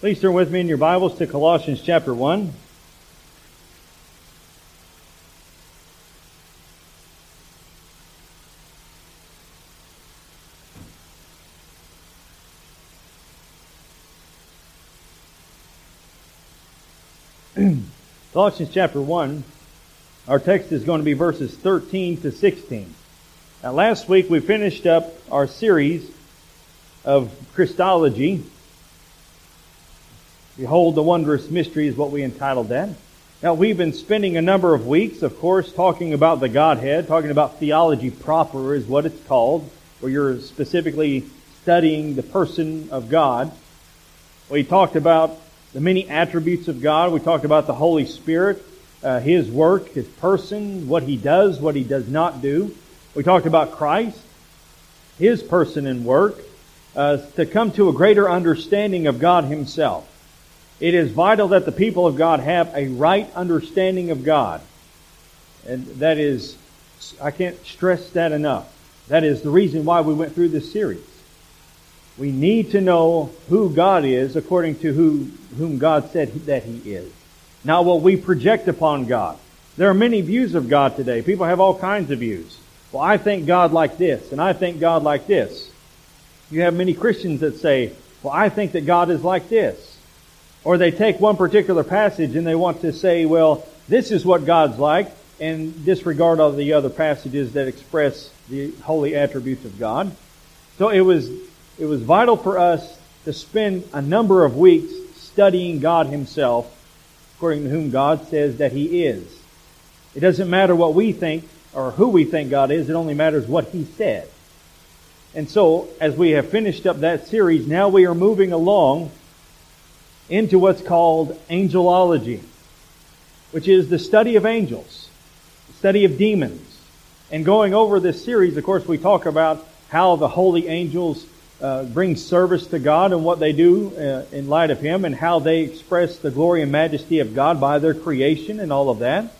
Please turn with me in your Bibles to Colossians chapter 1. Colossians chapter 1, our text is going to be verses 13 to 16. Now last week we finished up our series of Christology, Behold the Wondrous Mystery is what we entitled that. Now, we've been spending a number of weeks, of course, talking about the Godhead, talking about theology proper is what it's called, where you're specifically studying the person of God. We talked about the many attributes of God. We talked about the Holy Spirit, uh, His work, His person, what He does, what He does not do. We talked about Christ, His person and work, uh, to come to a greater understanding of God Himself. It is vital that the people of God have a right understanding of God. And that is, I can't stress that enough. That is the reason why we went through this series. We need to know who God is according to who, whom God said that He is. Not what we project upon God. There are many views of God today. People have all kinds of views. Well, I think God like this, and I think God like this. You have many Christians that say, well, I think that God is like this. Or they take one particular passage and they want to say, well, this is what God's like, and disregard all the other passages that express the holy attributes of God. So it was, it was vital for us to spend a number of weeks studying God Himself, according to whom God says that He is. It doesn't matter what we think or who we think God is, it only matters what He said. And so, as we have finished up that series, now we are moving along into what's called angelology, which is the study of angels, the study of demons. And going over this series, of course, we talk about how the holy angels uh, bring service to God and what they do uh, in light of Him and how they express the glory and majesty of God by their creation and all of that.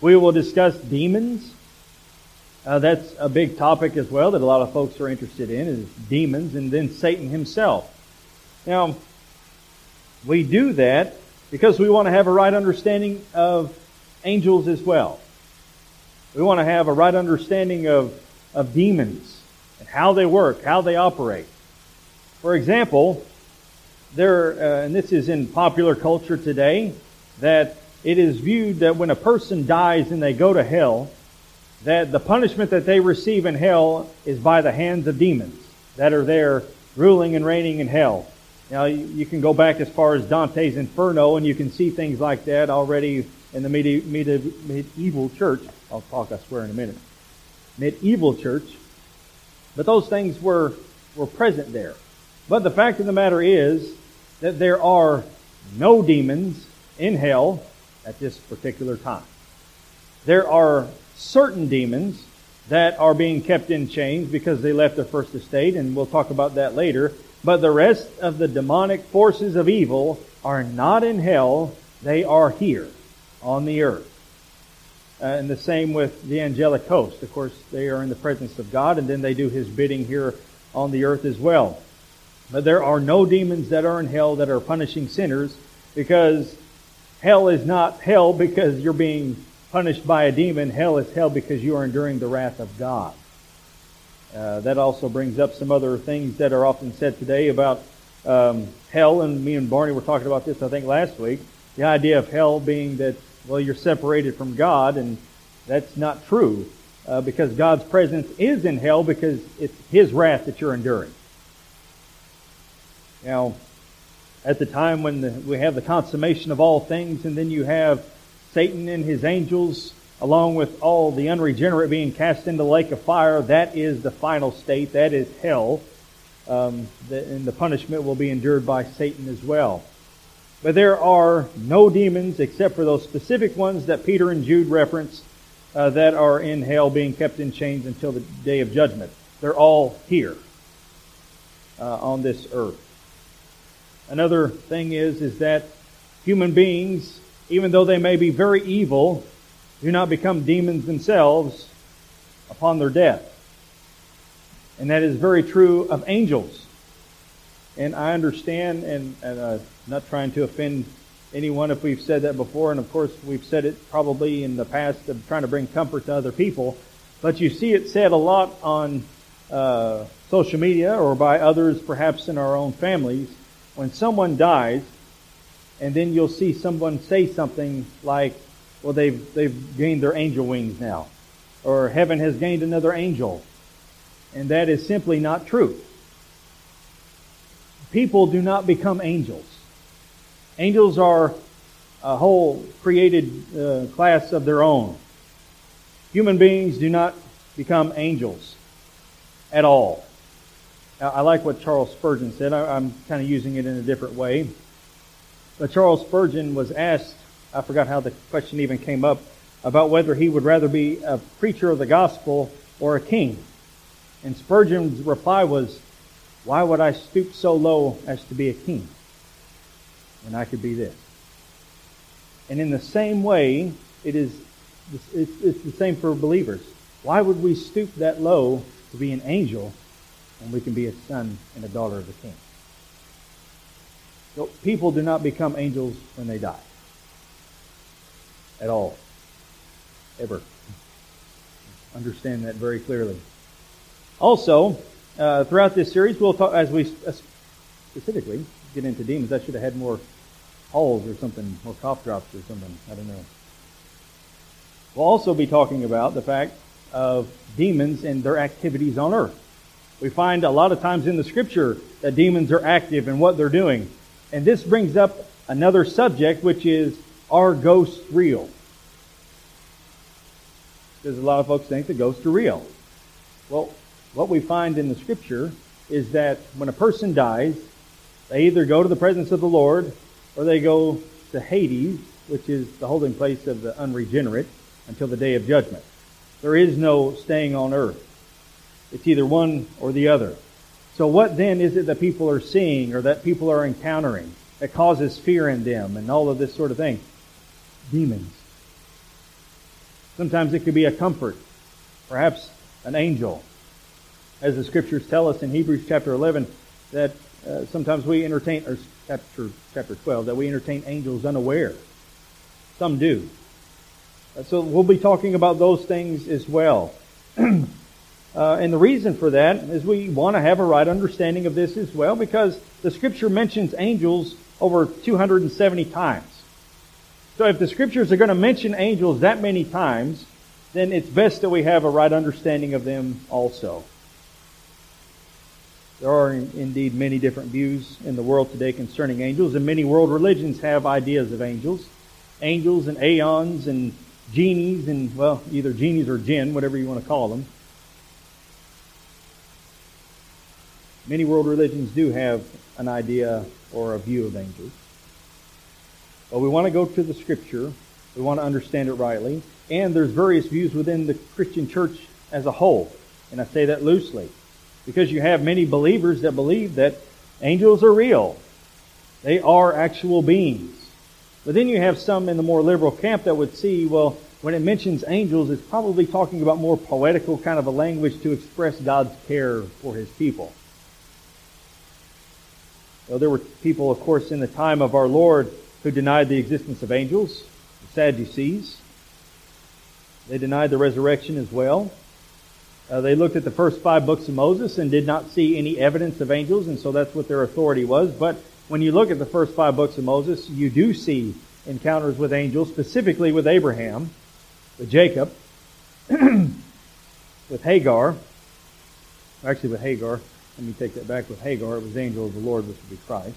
We will discuss demons. Uh, that's a big topic as well that a lot of folks are interested in is demons and then Satan himself. Now, we do that because we want to have a right understanding of angels as well. We want to have a right understanding of, of demons and how they work, how they operate. For example, there, uh, and this is in popular culture today, that it is viewed that when a person dies and they go to hell, that the punishment that they receive in hell is by the hands of demons that are there ruling and reigning in hell. Now, you can go back as far as Dante's Inferno, and you can see things like that already in the medieval church. I'll talk, I swear, in a minute. Medieval church. But those things were, were present there. But the fact of the matter is that there are no demons in hell at this particular time. There are certain demons that are being kept in chains because they left their first estate, and we'll talk about that later. But the rest of the demonic forces of evil are not in hell, they are here on the earth. Uh, and the same with the angelic host. Of course, they are in the presence of God, and then they do His bidding here on the earth as well. But there are no demons that are in hell that are punishing sinners because hell is not hell because you're being punished by a demon. Hell is hell because you are enduring the wrath of God. Uh, that also brings up some other things that are often said today about um, hell, and me and Barney were talking about this, I think, last week. The idea of hell being that, well, you're separated from God, and that's not true, uh, because God's presence is in hell because it's His wrath that you're enduring. Now, at the time when the, we have the consummation of all things, and then you have Satan and his angels along with all the unregenerate being cast into the lake of fire, that is the final state. That is hell. Um, the, and the punishment will be endured by Satan as well. But there are no demons except for those specific ones that Peter and Jude reference uh, that are in hell being kept in chains until the day of judgment. They're all here uh, on this earth. Another thing is, is that human beings, even though they may be very evil, do not become demons themselves upon their death. And that is very true of angels. And I understand, and, and uh, not trying to offend anyone if we've said that before, and of course we've said it probably in the past of trying to bring comfort to other people. But you see it said a lot on uh, social media or by others, perhaps in our own families, when someone dies, and then you'll see someone say something like, "Well, they've they've gained their angel wings now," or "Heaven has gained another angel," and that is simply not true. People do not become angels. Angels are a whole created uh, class of their own. Human beings do not become angels at all. I like what Charles Spurgeon said. I, am kind of using it in a different way. But Charles Spurgeon was asked, I forgot how the question even came up, about whether he would rather be a preacher of the gospel or a king. And Spurgeon's reply was, Why would I stoop so low as to be a king when I could be this? And in the same way, it is it's, the same for believers. Why would we stoop that low to be an angel when we can be a son and a daughter of the king? So people do not become angels when they die. At all. Ever. Understand that very clearly. Also, uh, throughout this series, we'll talk, as we specifically get into demons, I should have had more Halls or something, more cough drops or something. I don't know. We'll also be talking about the fact of demons and their activities on earth. We find a lot of times in the scripture that demons are active and what they're doing. And this brings up another subject, which is, are ghosts real? Because a lot of folks think that ghosts are real. Well, what we find in the scripture is that when a person dies, they either go to the presence of the Lord or they go to Hades, which is the holding place of the unregenerate, until the day of judgment. There is no staying on earth. It's either one or the other. So what then is it that people are seeing or that people are encountering that causes fear in them and all of this sort of thing? Demons. Sometimes it could be a comfort, perhaps an angel. As the scriptures tell us in Hebrews chapter 11 that uh, sometimes we entertain, or chapter, chapter 12, that we entertain angels unaware. Some do. So we'll be talking about those things as well. uh, and the reason for that is we want to have a right understanding of this as well because the scripture mentions angels over 270 times. So if the scriptures are going to mention angels that many times, then it's best that we have a right understanding of them also. There are indeed many different views in the world today concerning angels, and many world religions have ideas of angels. Angels and aeons and genies and, well, either genies or jinn, whatever you want to call them. Many world religions do have an idea or a view of angels. But we want to go to the scripture. We want to understand it rightly. And there's various views within the Christian church as a whole. And I say that loosely. Because you have many believers that believe that angels are real. They are actual beings. But then you have some in the more liberal camp that would see, well, when it mentions angels, it's probably talking about more poetical kind of a language to express God's care for his people. Well, there were people, of course, in the time of our Lord who denied the existence of angels, the Sadducees. They denied the resurrection as well. Uh, they looked at the first five books of Moses and did not see any evidence of angels, and so that's what their authority was. But when you look at the first five books of Moses, you do see encounters with angels, specifically with Abraham, with Jacob, with Hagar, actually with Hagar. Let me take that back. With Hagar, it was angel of the Lord, which would be Christ.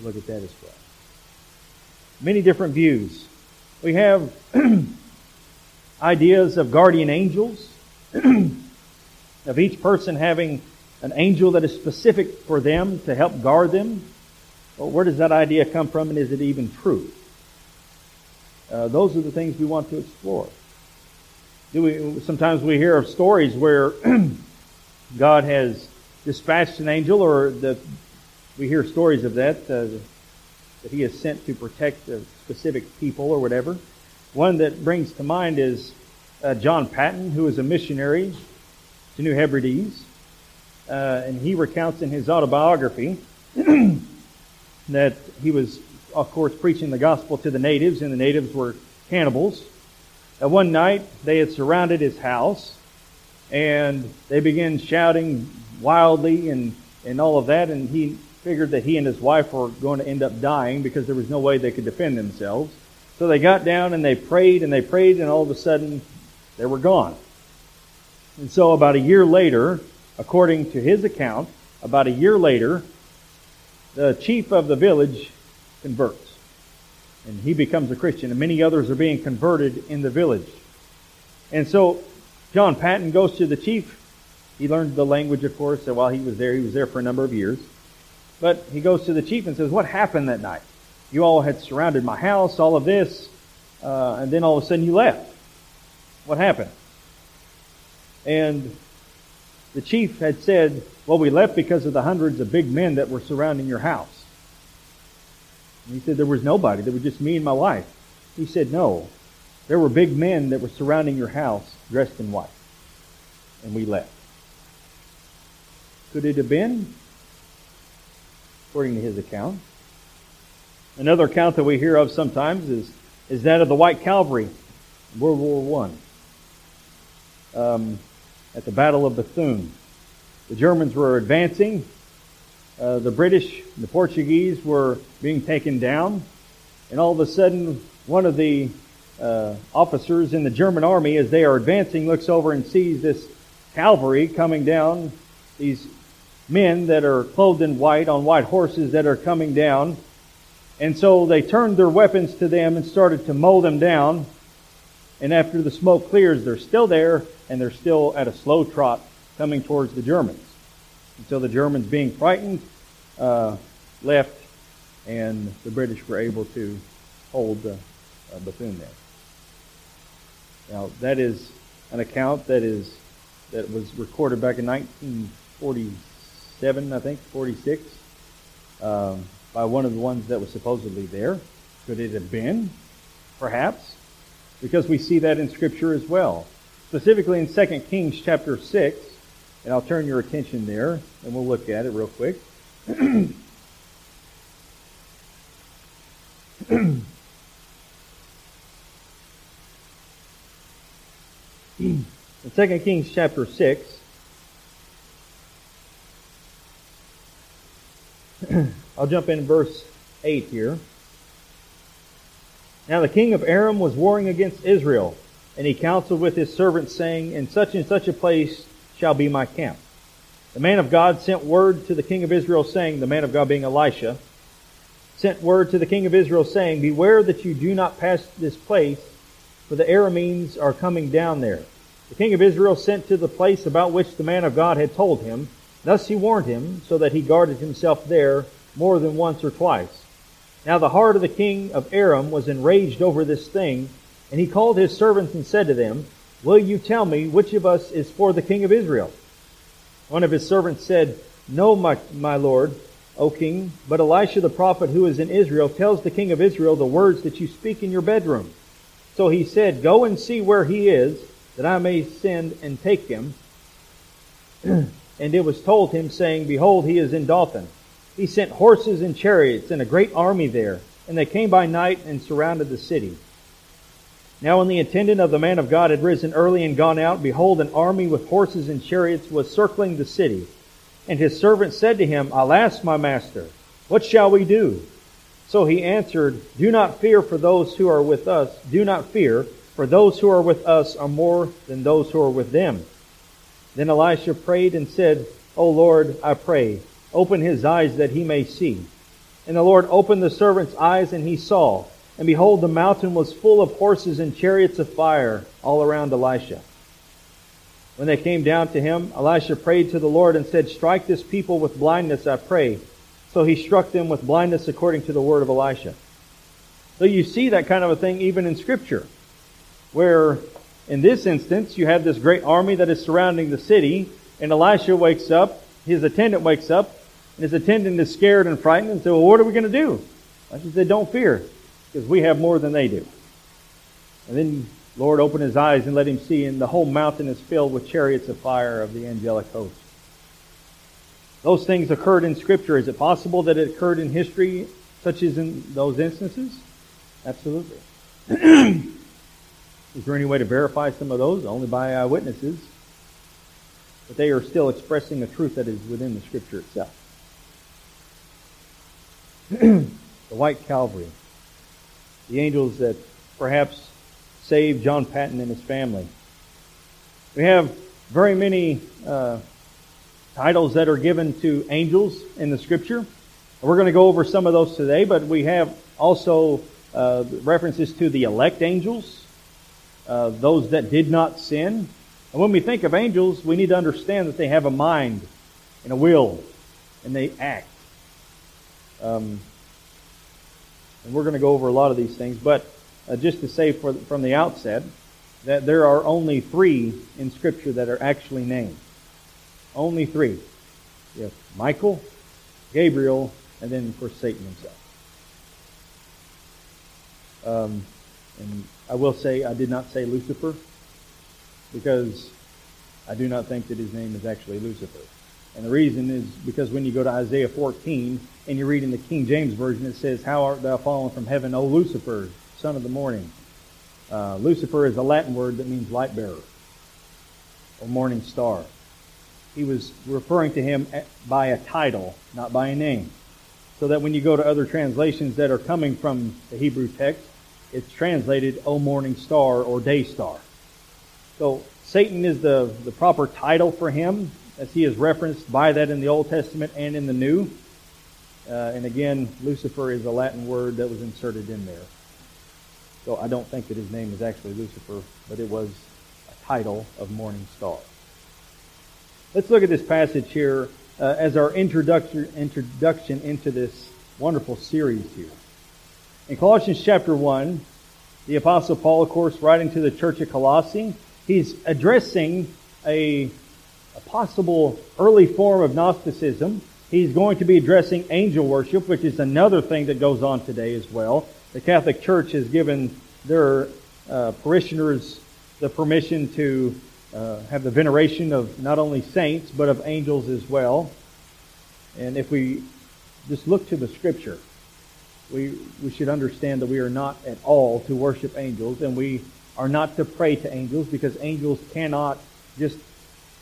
Look at that as well. Many different views. We have ideas of guardian angels, of each person having an angel that is specific for them to help guard them. Well, where does that idea come from, and is it even true? Uh, those are the things we want to explore. Do we, sometimes we hear of stories where God has dispatched an angel, or the, we hear stories of that, uh, that He is sent to protect a specific people or whatever. One that brings to mind is uh, John Paton, who was a missionary to New Hebrides, uh, and he recounts in his autobiography that he was, of course, preaching the gospel to the natives, and the natives were cannibals. And one night, they had surrounded his house, and they began shouting wildly and, and all of that, and he figured that he and his wife were going to end up dying because there was no way they could defend themselves. So they got down and they prayed and they prayed, and all of a sudden, they were gone. And so about a year later, according to his account, about a year later, the chief of the village converts. And he becomes a Christian, and many others are being converted in the village. And so John Paton goes to the chief. He learned the language, of course, and while he was there, he was there for a number of years. But he goes to the chief and says, What happened that night? You all had surrounded my house, all of this, uh, and then all of a sudden you left. What happened? And the chief had said, Well, we left because of the hundreds of big men that were surrounding your house. And he said, There was nobody. There was just me and my wife. He said, No. There were big men that were surrounding your house dressed in white. And we left. Could it have been? According to his account. Another account that we hear of sometimes is, is that of the White Cavalry, World War One. Um, at the Battle of Bethune. The Germans were advancing. Uh, the British, and the Portuguese were being taken down. And all of a sudden, one of the uh, officers in the German army, as they are advancing, looks over and sees this cavalry coming down, these men that are clothed in white on white horses that are coming down. And so they turned their weapons to them and started to mow them down. And after the smoke clears, they're still there and they're still at a slow trot coming towards the Germans. Until the Germans, being frightened, uh, left and the British were able to hold uh, uh, Bethune there. Now, that is an account that is that was recorded back in 1947, I think, 46, um, by one of the ones that was supposedly there. Could it have been? Perhaps because we see that in Scripture as well. Specifically in 2 Kings chapter 6, and I'll turn your attention there, and we'll look at it real quick. in 2 Kings chapter 6, I'll jump in verse 8 here. Now the king of Aram was warring against Israel, and he counseled with his servants, saying, In such and such a place shall be my camp. The man of God sent word to the king of Israel, saying, The man of God being Elisha, sent word to the king of Israel, saying, Beware that you do not pass this place, for the Arameans are coming down there. The king of Israel sent to the place about which the man of God had told him. Thus he warned him, so that he guarded himself there more than once or twice. Now the heart of the king of Aram was enraged over this thing, and he called his servants and said to them, Will you tell me which of us is for the king of Israel? One of his servants said, No, my, my lord, O king, but Elisha the prophet who is in Israel tells the king of Israel the words that you speak in your bedroom. So he said, Go and see where he is, that I may send and take him. and it was told him, saying, Behold, he is in Dothan. He sent horses and chariots and a great army there, and they came by night and surrounded the city. Now when the attendant of the man of God had risen early and gone out, behold, an army with horses and chariots was circling the city. And his servant said to him, Alas, my master, what shall we do? So he answered, Do not fear for those who are with us. Do not fear, for those who are with us are more than those who are with them. Then Elisha prayed and said, O Lord, I pray, Open his eyes that he may see. And the Lord opened the servant's eyes, and he saw. And behold, the mountain was full of horses and chariots of fire all around Elisha. When they came down to him, Elisha prayed to the Lord and said, Strike this people with blindness, I pray. So he struck them with blindness according to the word of Elisha. So you see that kind of a thing even in Scripture, where in this instance you have this great army that is surrounding the city, and Elisha wakes up, his attendant wakes up, and his attendant is scared and frightened and says, well, what are we going to do? I said, don't fear, because we have more than they do. And then Lord opened his eyes and let him see, and the whole mountain is filled with chariots of fire of the angelic host. those things occurred in Scripture. Is it possible that it occurred in history, such as in those instances? Absolutely. Is there any way to verify some of those? Only by eyewitnesses. But they are still expressing a truth that is within the Scripture itself. the white Calvary. The angels that perhaps saved John Paton and his family. We have very many uh, titles that are given to angels in the Scripture. We're going to go over some of those today, but we have also uh, references to the elect angels, uh, those that did not sin. And when we think of angels, we need to understand that they have a mind and a will, and they act. Um, and we're going to go over a lot of these things, but uh, just to say for, from the outset that there are only three in Scripture that are actually named. Only three. Yes, Michael, Gabriel, and then, of course, Satan himself. Um, and I will say I did not say Lucifer because I do not think that his name is actually Lucifer. And the reason is because when you go to Isaiah 14 and you read in the King James Version, it says, How art thou fallen from heaven, O Lucifer, son of the morning? Uh, Lucifer is a Latin word that means light bearer or morning star. He was referring to him by a title, not by a name. So that when you go to other translations that are coming from the Hebrew text, it's translated, O morning star or day star. So Satan is the, the proper title for him, as he is referenced by that in the Old Testament and in the New. Uh, and again, Lucifer is a Latin word that was inserted in there. So I don't think that his name is actually Lucifer, but it was a title of morning star. Let's look at this passage here uh, as our introduction, introduction into this wonderful series here. In Colossians chapter 1, the Apostle Paul, of course, writing to the church of Colossae, he's addressing a, a possible early form of Gnosticism. He's going to be addressing angel worship, which is another thing that goes on today as well. The Catholic Church has given their uh, parishioners the permission to uh, have the veneration of not only saints, but of angels as well. And if we just look to the Scripture, we, we should understand that we are not at all to worship angels, and we are not to pray to angels because angels cannot just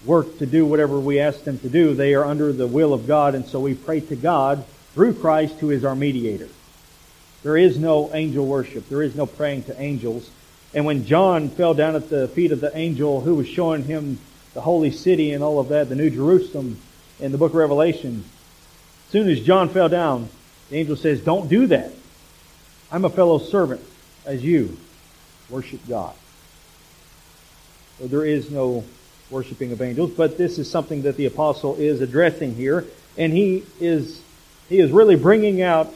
work to do whatever we ask them to do. They are under the will of God, and so we pray to God through Christ, who is our mediator. There is no angel worship. There is no praying to angels. And when John fell down at the feet of the angel who was showing him the holy city and all of that, the New Jerusalem in the book of Revelation, as soon as John fell down, the angel says, Don't do that. I'm a fellow servant as you. Worship God. So there is no worshiping of angels, but this is something that the apostle is addressing here, and he is he is really bringing out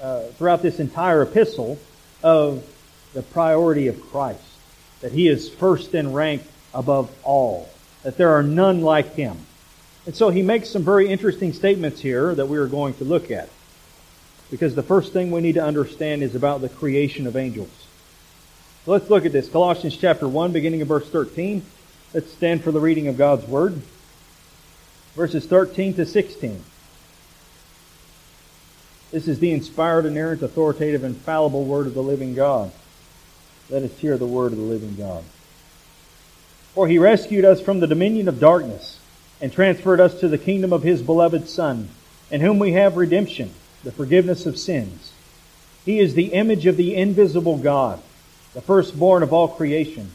uh, throughout this entire epistle of the priority of Christ, that he is first in rank above all, that there are none like him. And so he makes some very interesting statements here that we are going to look at. Because the first thing we need to understand is about the creation of angels. Let's look at this. Colossians chapter 1, beginning of verse 13. Let's stand for the reading of God's Word. Verses 13 to 16. This is the inspired, inerrant, authoritative, infallible Word of the living God. Let us hear the Word of the living God. For he rescued us from the dominion of darkness and transferred us to the kingdom of his beloved Son, in whom we have redemption the forgiveness of sins. He is the image of the invisible God, the firstborn of all creation.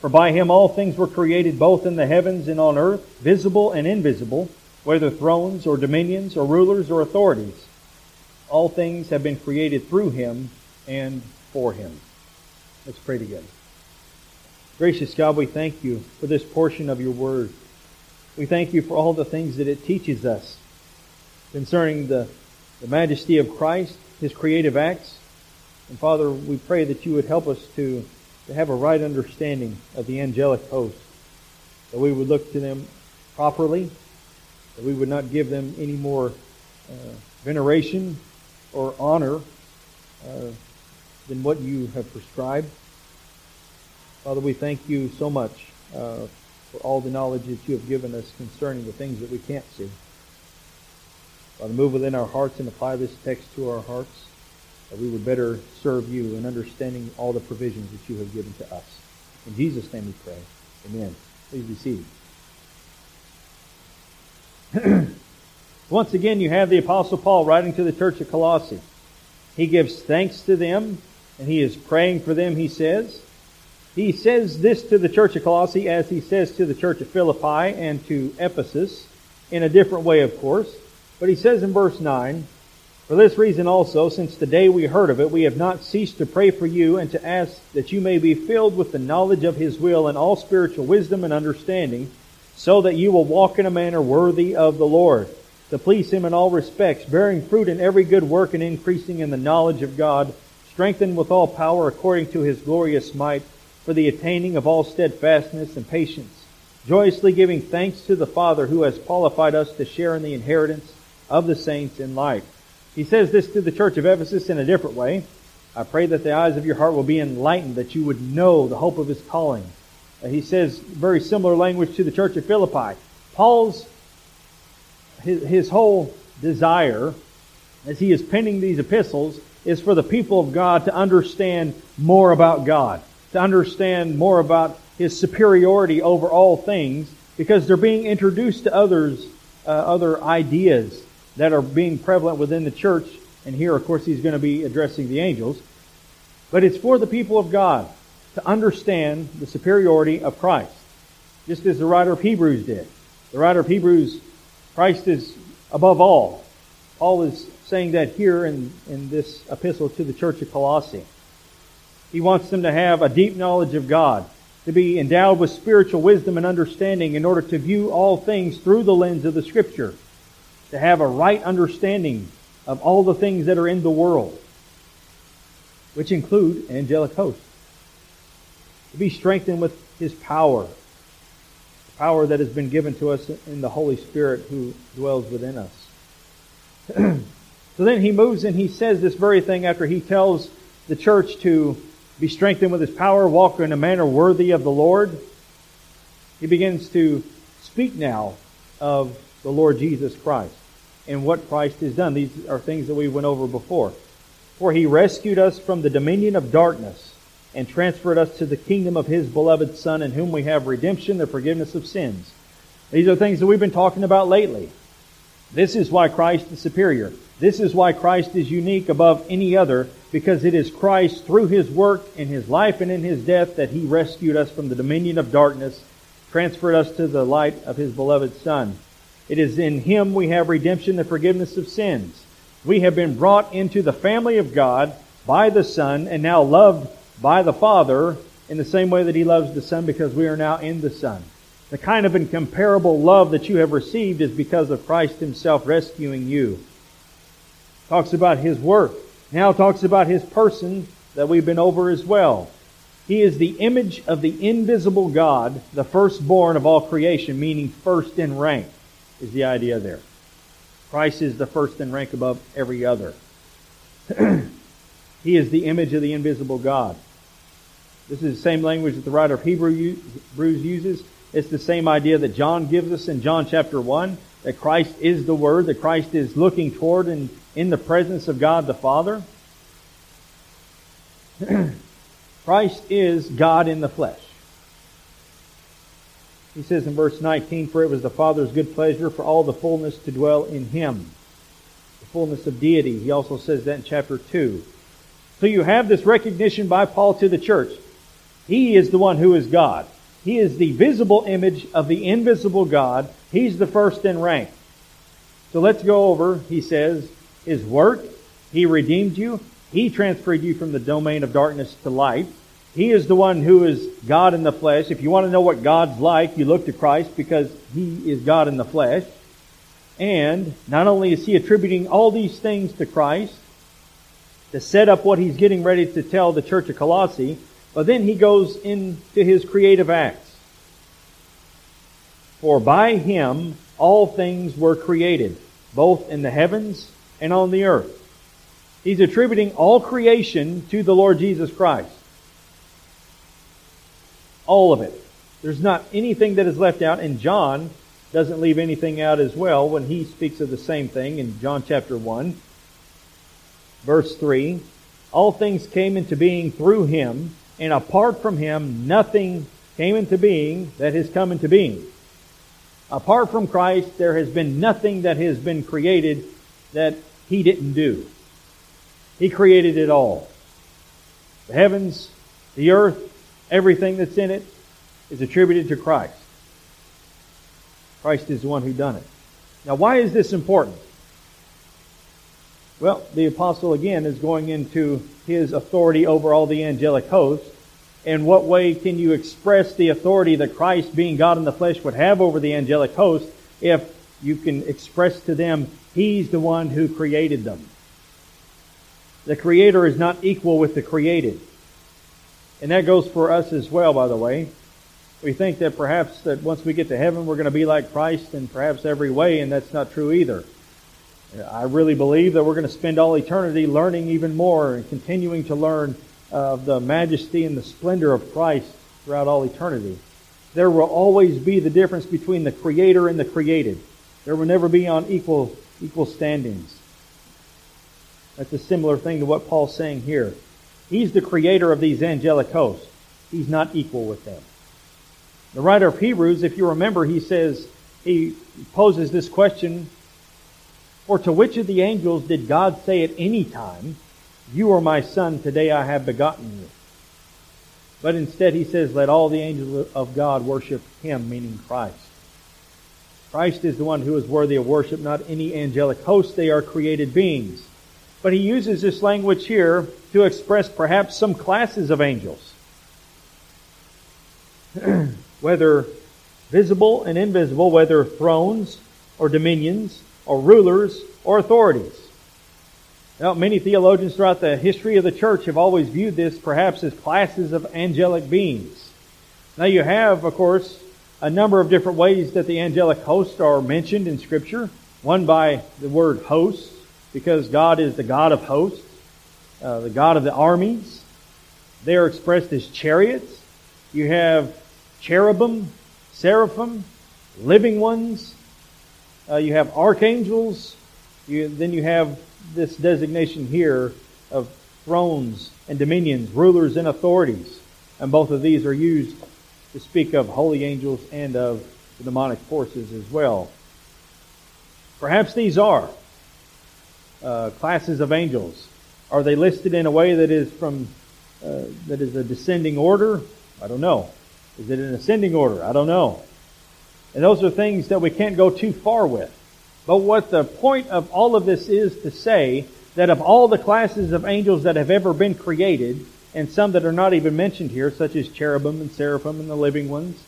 For by him all things were created both in the heavens and on earth, visible and invisible, whether thrones or dominions or rulers or authorities. All things have been created through him and for him. Let's pray together. Gracious God, we thank you for this portion of your word. We thank you for all the things that it teaches us concerning the the majesty of Christ, His creative acts. And Father, we pray that you would help us to, to have a right understanding of the angelic host, that we would look to them properly, that we would not give them any more uh, veneration or honor uh, than what you have prescribed. Father, we thank you so much uh, for all the knowledge that you have given us concerning the things that we can't see. Father, move within our hearts and apply this text to our hearts that we would better serve you in understanding all the provisions that you have given to us. In Jesus' name we pray. Amen. Please be seated. Once again, you have the Apostle Paul writing to the church of Colossae. He gives thanks to them, and he is praying for them, he says. He says this to the church of Colossae as he says to the church of Philippi and to Ephesus, in a different way, of course. But he says in verse 9, For this reason also, since the day we heard of it, we have not ceased to pray for you and to ask that you may be filled with the knowledge of his will and all spiritual wisdom and understanding, so that you will walk in a manner worthy of the Lord, to please him in all respects, bearing fruit in every good work and increasing in the knowledge of God, strengthened with all power according to his glorious might, for the attaining of all steadfastness and patience, joyously giving thanks to the Father who has qualified us to share in the inheritance of the saints in light. He says this to the church of Ephesus in a different way. I pray that the eyes of your heart will be enlightened, that you would know the hope of his calling. Uh, he says very similar language to the church of Philippi. Paul's, his, his whole desire, as he is penning these epistles, is for the people of God to understand more about God, to understand more about his superiority over all things, because they're being introduced to others, uh, other ideas that are being prevalent within the church. And here, of course, he's going to be addressing the angels. But it's for the people of God to understand the superiority of Christ, just as the writer of Hebrews did. The writer of Hebrews, Christ is above all. Paul is saying that here in, in this epistle to the church of Colossae. He wants them to have a deep knowledge of God, to be endowed with spiritual wisdom and understanding in order to view all things through the lens of the Scripture to have a right understanding of all the things that are in the world, which include angelic hosts. To be strengthened with His power, the power that has been given to us in the Holy Spirit who dwells within us. so then he moves and he says this very thing after he tells the church to be strengthened with his power, walk in a manner worthy of the Lord. He begins to speak now of the Lord Jesus Christ and what Christ has done. These are things that we went over before. For he rescued us from the dominion of darkness and transferred us to the kingdom of his beloved Son, in whom we have redemption, the forgiveness of sins. These are things that we've been talking about lately. This is why Christ is superior. This is why Christ is unique above any other, because it is Christ, through his work in his life and in his death, that he rescued us from the dominion of darkness, transferred us to the light of his beloved Son. It is in Him we have redemption, the forgiveness of sins. We have been brought into the family of God by the Son and now loved by the Father in the same way that He loves the Son because we are now in the Son. The kind of incomparable love that you have received is because of Christ Himself rescuing you. Talks about His work. Now talks about His person that we've been over as well. He is the image of the invisible God, the firstborn of all creation, meaning first in rank is the idea there. Christ is the first in rank above every other. he is the image of the invisible God. This is the same language that the writer of Hebrews uses. It's the same idea that John gives us in John chapter 1, that Christ is the Word, that Christ is looking toward and in the presence of God the Father. Christ is God in the flesh. He says in verse 19, For it was the Father's good pleasure for all the fullness to dwell in him. The fullness of deity. He also says that in chapter 2. So you have this recognition by Paul to the church. He is the one who is God. He is the visible image of the invisible God. He's the first in rank. So let's go over, he says, his work. He redeemed you. He transferred you from the domain of darkness to light. He is the one who is God in the flesh. If you want to know what God's like, you look to Christ because He is God in the flesh. And not only is He attributing all these things to Christ to set up what He's getting ready to tell the church of Colossae, but then He goes into His creative acts. For by Him all things were created, both in the heavens and on the earth. He's attributing all creation to the Lord Jesus Christ. All of it. There's not anything that is left out. And John doesn't leave anything out as well when he speaks of the same thing in John chapter 1, verse 3. All things came into being through him, and apart from him, nothing came into being that has come into being. Apart from Christ, there has been nothing that has been created that he didn't do. He created it all. The heavens, the earth, everything that's in it is attributed to Christ. Christ is the one who done it. Now why is this important? Well, the apostle again is going into his authority over all the angelic host. And what way can you express the authority that Christ, being God in the flesh, would have over the angelic host if you can express to them, He's the one who created them. The Creator is not equal with the created. And that goes for us as well, by the way. We think that perhaps that once we get to heaven, we're going to be like Christ in perhaps every way, and that's not true either. I really believe that we're going to spend all eternity learning even more and continuing to learn uh, of the majesty and the splendor of Christ throughout all eternity. There will always be the difference between the Creator and the created. There will never be on equal, equal standings. That's a similar thing to what Paul's saying here. He's the creator of these angelic hosts. He's not equal with them. The writer of Hebrews, if you remember, he says, he poses this question, For to which of the angels did God say at any time, You are my son, today I have begotten you? But instead he says, Let all the angels of God worship him, meaning Christ. Christ is the one who is worthy of worship, not any angelic host. They are created beings. But he uses this language here to express perhaps some classes of angels. whether visible and invisible, whether thrones or dominions or rulers or authorities. Now, many theologians throughout the history of the church have always viewed this perhaps as classes of angelic beings. Now you have, of course, a number of different ways that the angelic hosts are mentioned in scripture. One by the word hosts, because God is the God of hosts, uh, the God of the armies. They are expressed as chariots. You have cherubim, seraphim, living ones. Uh, you have archangels. You, then you have this designation here of thrones and dominions, rulers and authorities. And both of these are used to speak of holy angels and of the demonic forces as well. Perhaps these are uh, classes of angels. Are they listed in a way that is from uh, that is a descending order? I don't know. Is it an ascending order? I don't know. And those are things that we can't go too far with. But what the point of all of this is to say that of all the classes of angels that have ever been created, and some that are not even mentioned here, such as cherubim and seraphim and the living ones,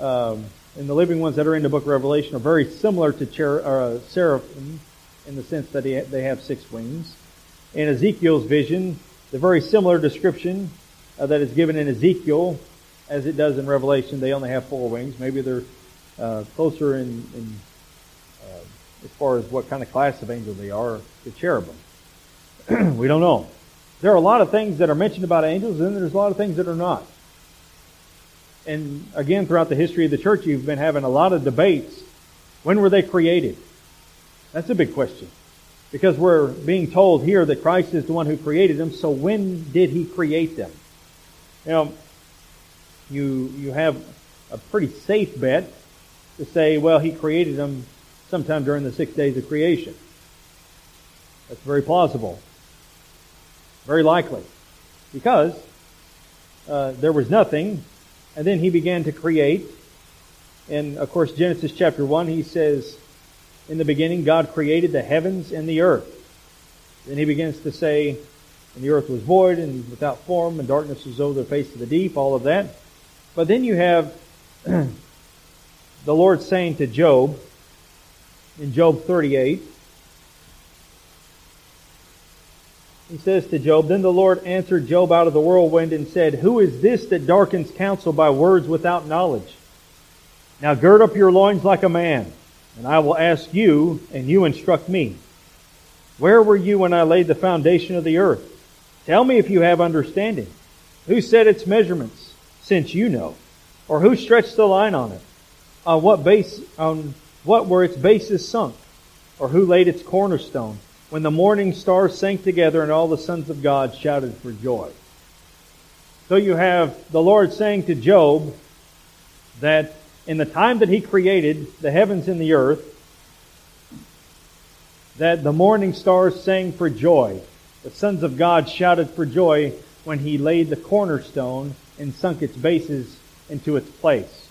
um, and the living ones that are in the book of Revelation are very similar to cher- uh, seraphim in the sense that they have six wings. In Ezekiel's vision, the very similar description uh, that is given in Ezekiel as it does in Revelation. They only have four wings. Maybe they're uh, closer in, in uh, as far as what kind of class of angel they are to cherubim. we don't know. There are a lot of things that are mentioned about angels, and there's a lot of things that are not. And again, throughout the history of the church, you've been having a lot of debates. When were they created? That's a big question. Because we're being told here that Christ is the one who created them, so when did he create them? Know, you, you have a pretty safe bet to say, well, he created them sometime during the six days of creation. That's very plausible. Very likely. Because uh, there was nothing, and then he began to create. And of course, Genesis chapter 1, he says, In the beginning, God created the heavens and the earth. Then he begins to say, And the earth was void and without form, and darkness was over the face of the deep, all of that. But then you have the Lord saying to Job in Job 38, he says to Job, Then the Lord answered Job out of the whirlwind and said, Who is this that darkens counsel by words without knowledge? Now gird up your loins like a man, and I will ask you, and you instruct me. Where were you when I laid the foundation of the earth? Tell me if you have understanding. Who set its measurements? since you know? Or who stretched the line on it? on what base, on what were its bases sunk, or who laid its cornerstone, when the morning stars sank together and all the sons of God shouted for joy. So you have the Lord saying to Job that in the time that he created the heavens and the earth, that the morning stars sang for joy. The sons of God shouted for joy when he laid the cornerstone and sunk its bases into its place.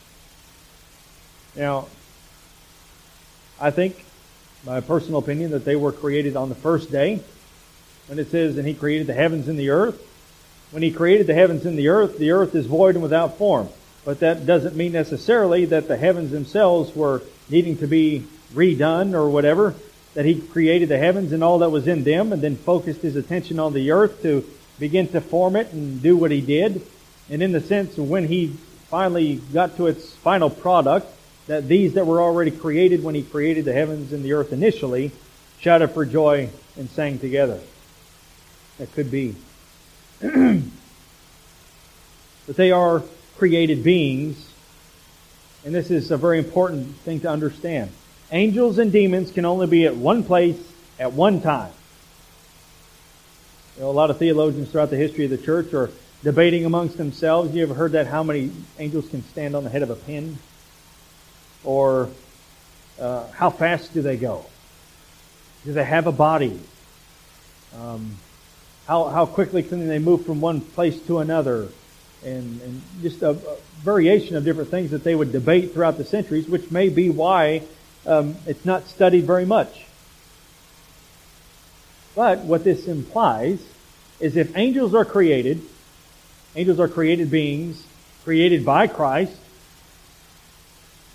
Now, I think, my personal opinion, that they were created on the first day. When it says, and he created the heavens and the earth. When he created the heavens and the earth, the earth is void and without form. But that doesn't mean necessarily that the heavens themselves were needing to be redone or whatever. That he created the heavens and all that was in them and then focused his attention on the earth to begin to form it and do what he did. And in the sense, of when he finally got to its final product, that these that were already created when he created the heavens and the earth initially shouted for joy and sang together. That could be. but they are created beings, and this is a very important thing to understand. Angels and demons can only be at one place at one time. You know, a lot of theologians throughout the history of the church are debating amongst themselves. You ever heard that? How many angels can stand on the head of a pin? Or uh, how fast do they go? Do they have a body? Um, how, how quickly can they move from one place to another? And, and just a, a, variation of different things that they would debate throughout the centuries, which may be why um, it's not studied very much. But what this implies is if angels are created, angels are created beings, created by Christ,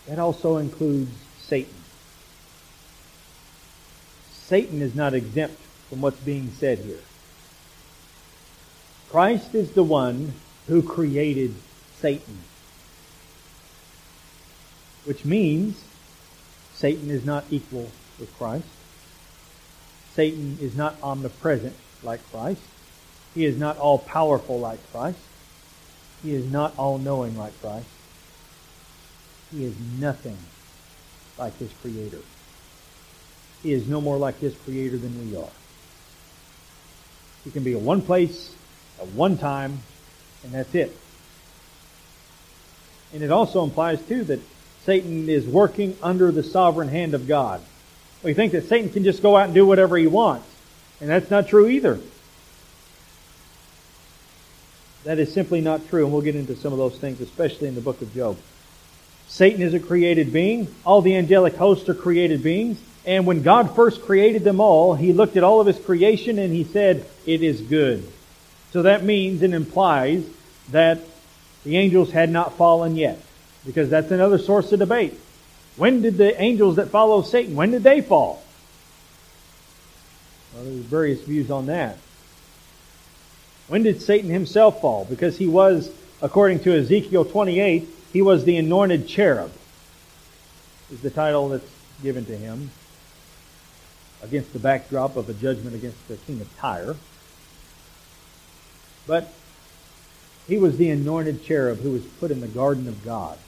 that also includes Satan. Satan is not exempt from what's being said here. Christ is the one who created Satan. Which means Satan is not equal with Christ. Satan is not omnipresent like Christ. He is not all powerful like Christ. He is not all knowing like Christ. He is nothing like his Creator. He is no more like his Creator than we are. He can be in one place at one time, and that's it. And it also implies, too, that Satan is working under the sovereign hand of God. We think that Satan can just go out and do whatever he wants. And that's not true either. That is simply not true, and we'll get into some of those things, especially in the book of Job. Satan is a created being. All the angelic hosts are created beings. And when God first created them all, He looked at all of His creation and He said, it is good. So that means and implies that the angels had not fallen yet. Because that's another source of debate. When did the angels that follow Satan, when did they fall? Well, there's various views on that. When did Satan himself fall? Because he was, according to Ezekiel 28, he was the anointed cherub, is the title that's given to him against the backdrop of a judgment against the king of Tyre. But he was the anointed cherub who was put in the garden of God,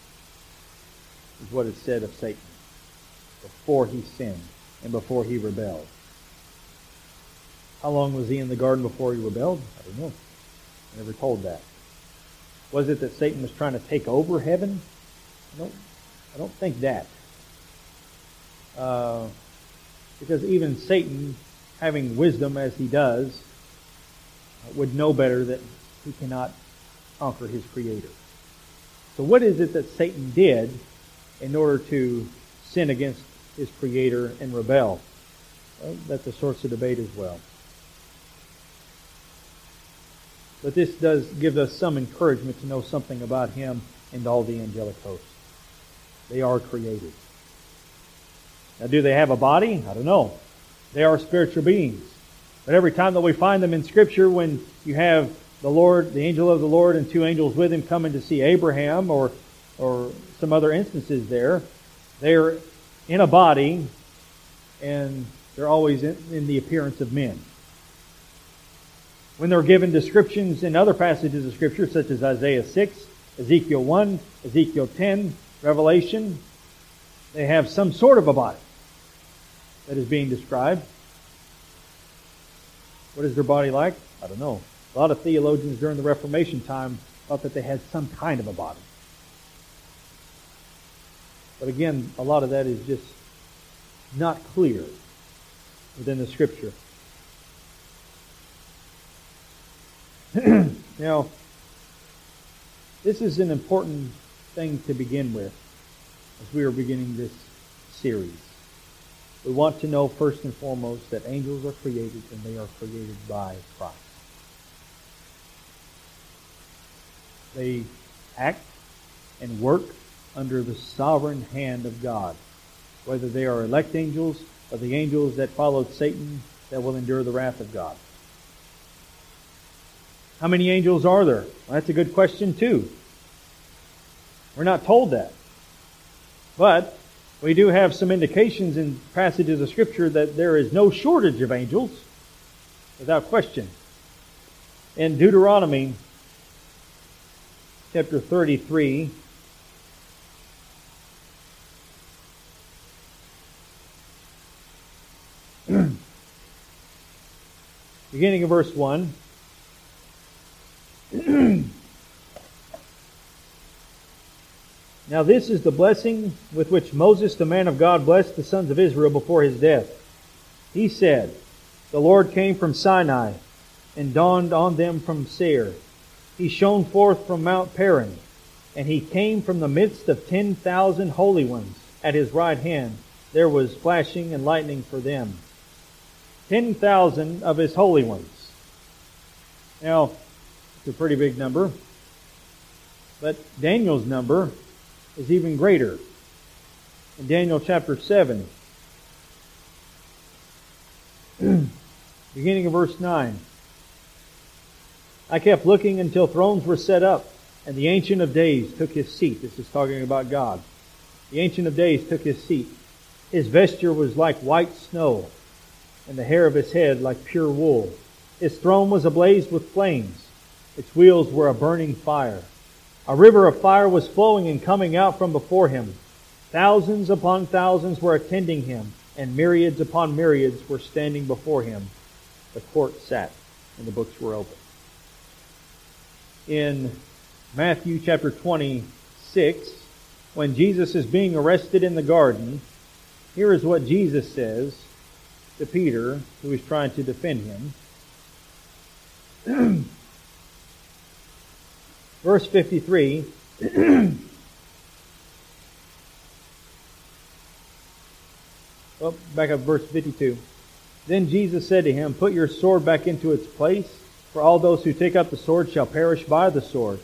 is what is said of Satan, before he sinned and before he rebelled. How long was he in the garden before he rebelled? I don't know. I never told that. Was it that Satan was trying to take over heaven? I don't, I don't think that. Uh, because even Satan, having wisdom as he does, would know better that he cannot conquer his creator. So what is it that Satan did in order to sin against his creator and rebel? Well, that's a source of debate as well. But this does give us some encouragement to know something about him and all the angelic hosts. They are created. Now, do they have a body? I don't know. They are spiritual beings. But every time that we find them in Scripture, when you have the Lord, the angel of the Lord, and two angels with him coming to see Abraham, or or some other instances there, they're in a body, and they're always in, in the appearance of men when they're given descriptions in other passages of Scripture, such as Isaiah 6, Ezekiel 1, Ezekiel 10, Revelation, They have some sort of a body that is being described. What is their body like? I don't know. A lot of theologians during the Reformation time thought that they had some kind of a body. But again, a lot of that is just not clear within the scripture. now, this is an important thing to begin with as we are beginning this series. We want to know first and foremost that angels are created and they are created by Christ. They act and work under the sovereign hand of God. Whether they are elect angels or the angels that followed Satan that will endure the wrath of God. How many angels are there? Well, that's a good question too. We're not told that. But we do have some indications in passages of Scripture that there is no shortage of angels, without question. In Deuteronomy chapter 33, beginning of verse 1. now, this is the blessing with which Moses, the man of God, blessed the sons of Israel before his death. He said, The Lord came from Sinai and dawned on them from Seir. He shone forth from Mount Paran, and he came from the midst of ten thousand holy ones. At his right hand there was flashing and lightning for them. Ten thousand of his holy ones. Now, it's a pretty big number. But Daniel's number is even greater. In Daniel chapter 7, beginning of verse 9. I kept looking until thrones were set up, and the Ancient of Days took his seat. This is talking about God. The Ancient of Days took his seat. His vesture was like white snow, and the hair of his head like pure wool. His throne was ablaze with flames its wheels were a burning fire. A river of fire was flowing and coming out from before him. Thousands upon thousands were attending him, and myriads upon myriads were standing before him. The court sat, and the books were open. In Matthew chapter 26, when Jesus is being arrested in the garden, here is what Jesus says to Peter, who is trying to defend him. verse 53. well, oh, back up verse 52. Then Jesus said to him, Put your sword back into its place, for all those who take up the sword shall perish by the sword.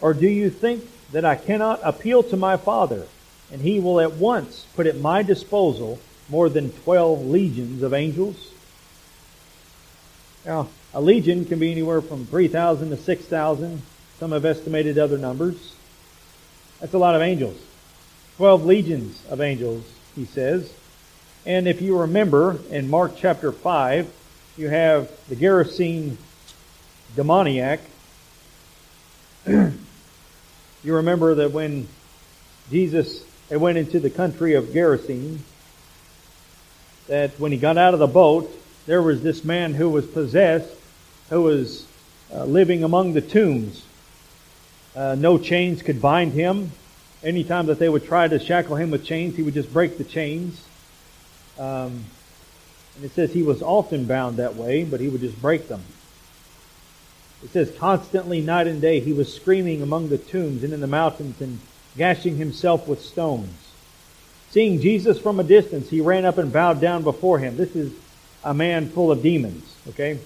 Or do you think that I cannot appeal to my Father, and he will at once put at my disposal more than twelve legions of angels? Now, a legion can be anywhere from 3,000 to 6,000. Some have estimated other numbers. That's a lot of angels. Twelve legions of angels, he says. And if you remember in Mark chapter 5, you have the Gerasene demoniac. you remember that when Jesus went into the country of Gerasene, that when he got out of the boat, there was this man who was possessed, who was uh, living among the tombs. Uh, no chains could bind him. Anytime that they would try to shackle him with chains, he would just break the chains. Um, and it says he was often bound that way, but he would just break them. It says constantly, night and day, he was screaming among the tombs and in the mountains and gashing himself with stones. Seeing Jesus from a distance, he ran up and bowed down before him. This is a man full of demons, okay?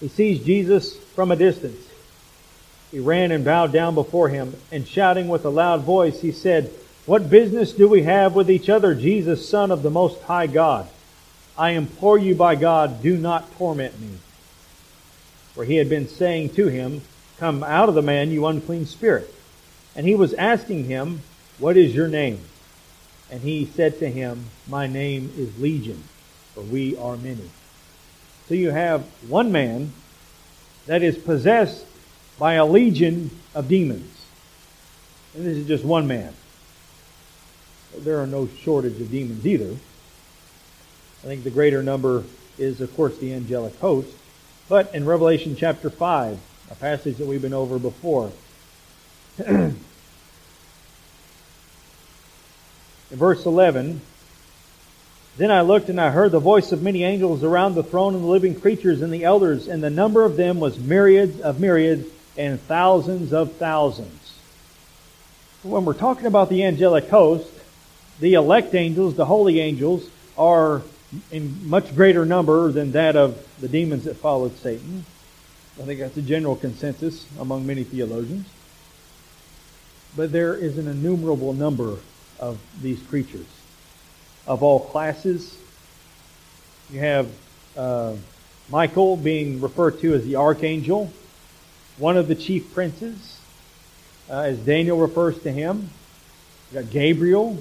He sees Jesus from a distance. He ran and bowed down before him, and shouting with a loud voice, he said, What business do we have with each other, Jesus, Son of the Most High God? I implore you by God, do not torment me. For he had been saying to him, Come out of the man, you unclean spirit. And he was asking him, What is your name? And he said to him, My name is Legion, for we are many. So you have one man that is possessed by a legion of demons. And this is just one man. there are no shortage of demons either. I think the greater number is, of course, the angelic host. But in Revelation chapter 5, a passage that we've been over before, in verse 11, then I looked and I heard the voice of many angels around the throne and the living creatures and the elders, and the number of them was myriads of myriads and thousands of thousands. When we're talking about the angelic host, the elect angels, the holy angels, are in much greater number than that of the demons that followed Satan. I think that's a general consensus among many theologians. But there is an innumerable number of these creatures of all classes. You have uh, Michael being referred to as the archangel, one of the chief princes, uh, as Daniel refers to him. You got Gabriel.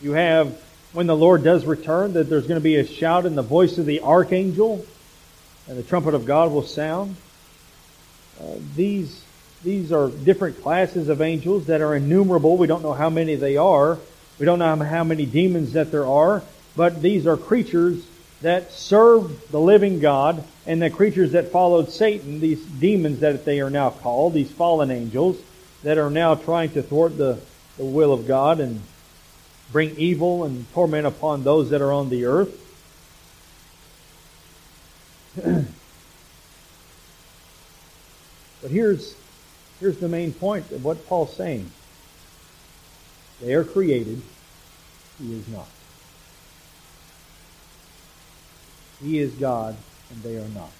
You have when the Lord does return that there's going to be a shout in the voice of the archangel, and the trumpet of God will sound. Uh, these these are different classes of angels that are innumerable. We don't know how many they are. We don't know how many demons that there are, but these are creatures that serve the living God and the creatures that followed Satan, these demons that they are now called, these fallen angels that are now trying to thwart the, the will of God and bring evil and torment upon those that are on the earth. but here's, here's the main point of what Paul's saying. They are created. He is not. He is God, and they are not.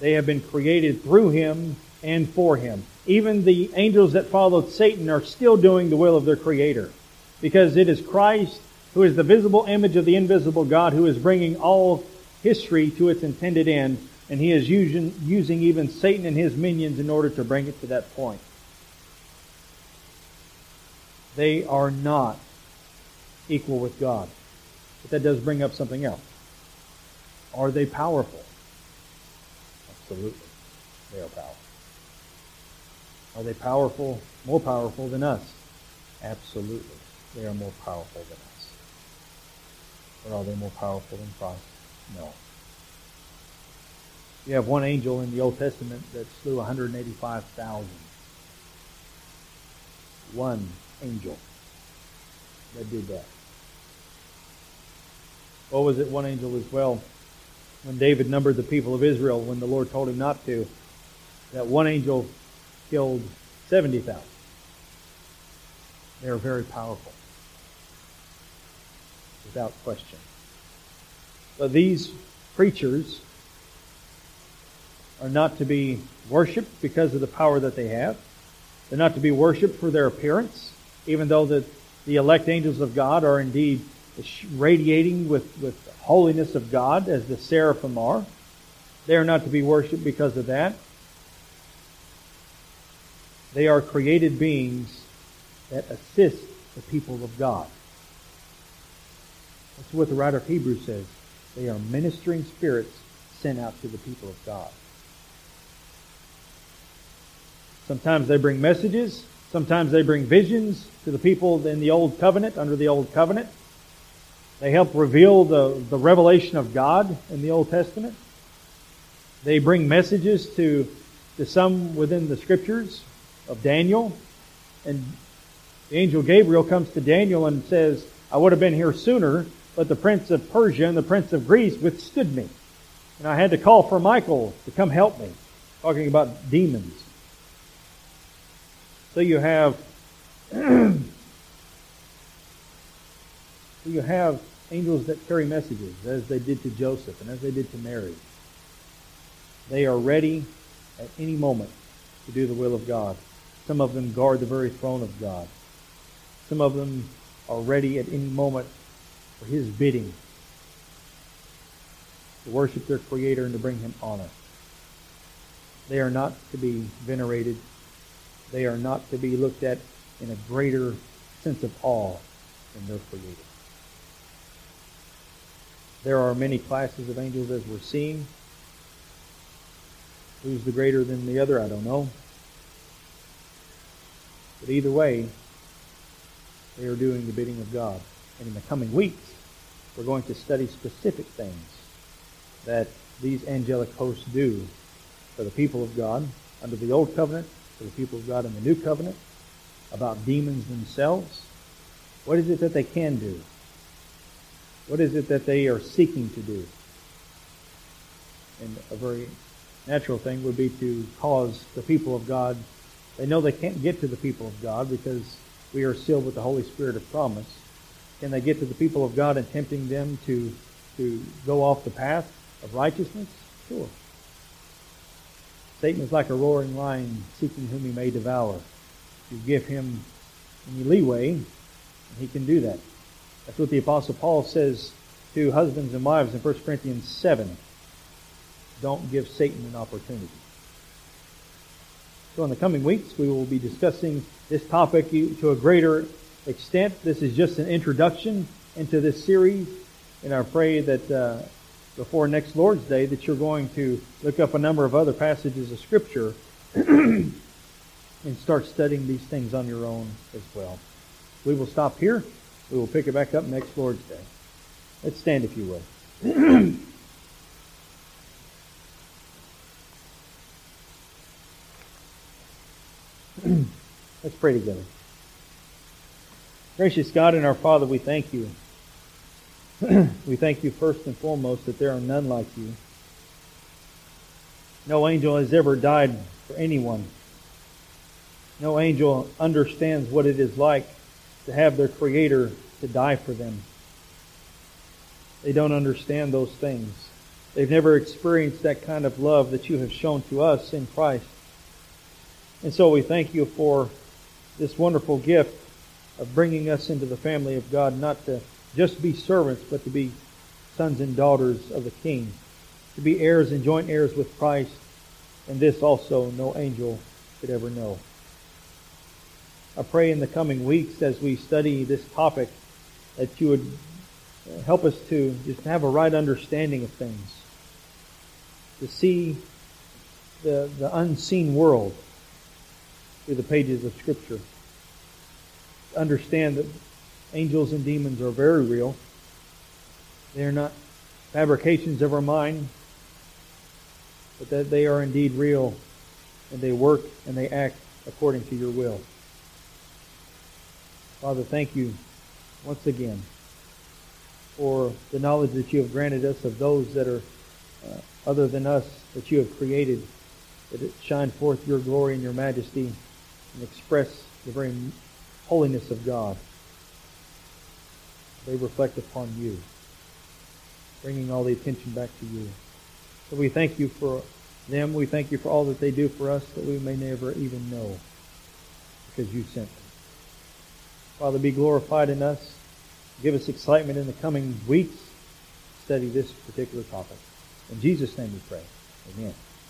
They have been created through Him and for Him. Even the angels that followed Satan are still doing the will of their Creator. Because it is Christ who is the visible image of the invisible God who is bringing all history to its intended end, and He is using, using even Satan and his minions in order to bring it to that point. They are not equal with God. But that does bring up something else. Are they powerful? Absolutely. They are powerful. Are they powerful, more powerful than us? Absolutely. They are more powerful than us. But are they more powerful than Christ? No. You have one angel in the Old Testament that slew 185,000. One angel that did that. What was it? One angel as well. When David numbered the people of Israel, when the Lord told him not to, that one angel killed 70,000. They are very powerful. Without question. But these creatures are not to be worshipped because of the power that they have. They're not to be worshipped for their appearance even though the, the elect angels of God are indeed radiating with, with holiness of God as the seraphim are. They are not to be worshipped because of that. They are created beings that assist the people of God. That's what the writer of Hebrews says. They are ministering spirits sent out to the people of God. Sometimes they bring messages. Sometimes they bring visions to the people in the Old Covenant, under the Old Covenant. They help reveal the, the revelation of God in the Old Testament. They bring messages to, to some within the scriptures of Daniel. And the angel Gabriel comes to Daniel and says, I would have been here sooner, but the prince of Persia and the prince of Greece withstood me. And I had to call for Michael to come help me. Talking about demons. So you have you have angels that carry messages, as they did to Joseph and as they did to Mary. They are ready at any moment to do the will of God. Some of them guard the very throne of God. Some of them are ready at any moment for His bidding to worship their Creator and to bring Him honor. They are not to be venerated they are not to be looked at in a greater sense of awe than their Creator. There are many classes of angels as we're seeing. Who's the greater than the other, I don't know. But either way, They are doing the bidding of God. And in the coming weeks, we're going to study specific things that these angelic hosts do for the people of God under the Old Covenant, for the people of God in the New Covenant, about demons themselves. What is it that they can do? What is it that they are seeking to do? And a very natural thing would be to cause the people of God, they know they can't get to the people of God because we are sealed with the Holy Spirit of promise. Can they get to the people of God and tempting them to, to go off the path of righteousness? Sure. Satan is like a roaring lion seeking whom he may devour. You give him any leeway, and he can do that. That's what the Apostle Paul says to husbands and wives in 1 Corinthians 7. Don't give Satan an opportunity. So in the coming weeks, we will be discussing this topic to a greater extent. This is just an introduction into this series, and I pray that uh, before next Lord's Day that you're going to look up a number of other passages of Scripture and start studying these things on your own as well. We will stop here. We will pick it back up next Lord's Day. Let's stand if you will. Let's pray together. Gracious God and our Father, we thank you. we thank you first and foremost that there are none like you. No angel has ever died for anyone. No angel understands what it is like to have their Creator to die for them. They don't understand those things. They've never experienced that kind of love that you have shown to us in Christ. And so we thank you for this wonderful gift of bringing us into the family of God, not to just be servants, but to be sons and daughters of the King, to be heirs and joint heirs with Christ, and this also no angel could ever know. I pray in the coming weeks as we study this topic that you would help us to just have a right understanding of things, to see the, the unseen world through the pages of Scripture. Understand that angels and demons are very real. They are not fabrications of our mind, but that they are indeed real and they work and they act according to your will. Father, thank you once again for the knowledge that you have granted us of those that are uh, other than us that you have created, that it shine forth your glory and your majesty and express the very holiness of God. They reflect upon you, bringing all the attention back to you. So we thank you for them. We thank you for all that they do for us that we may never even know because you sent them. Father, be glorified in us. Give us excitement in the coming weeks. Study this particular topic. In Jesus' name we pray. Amen.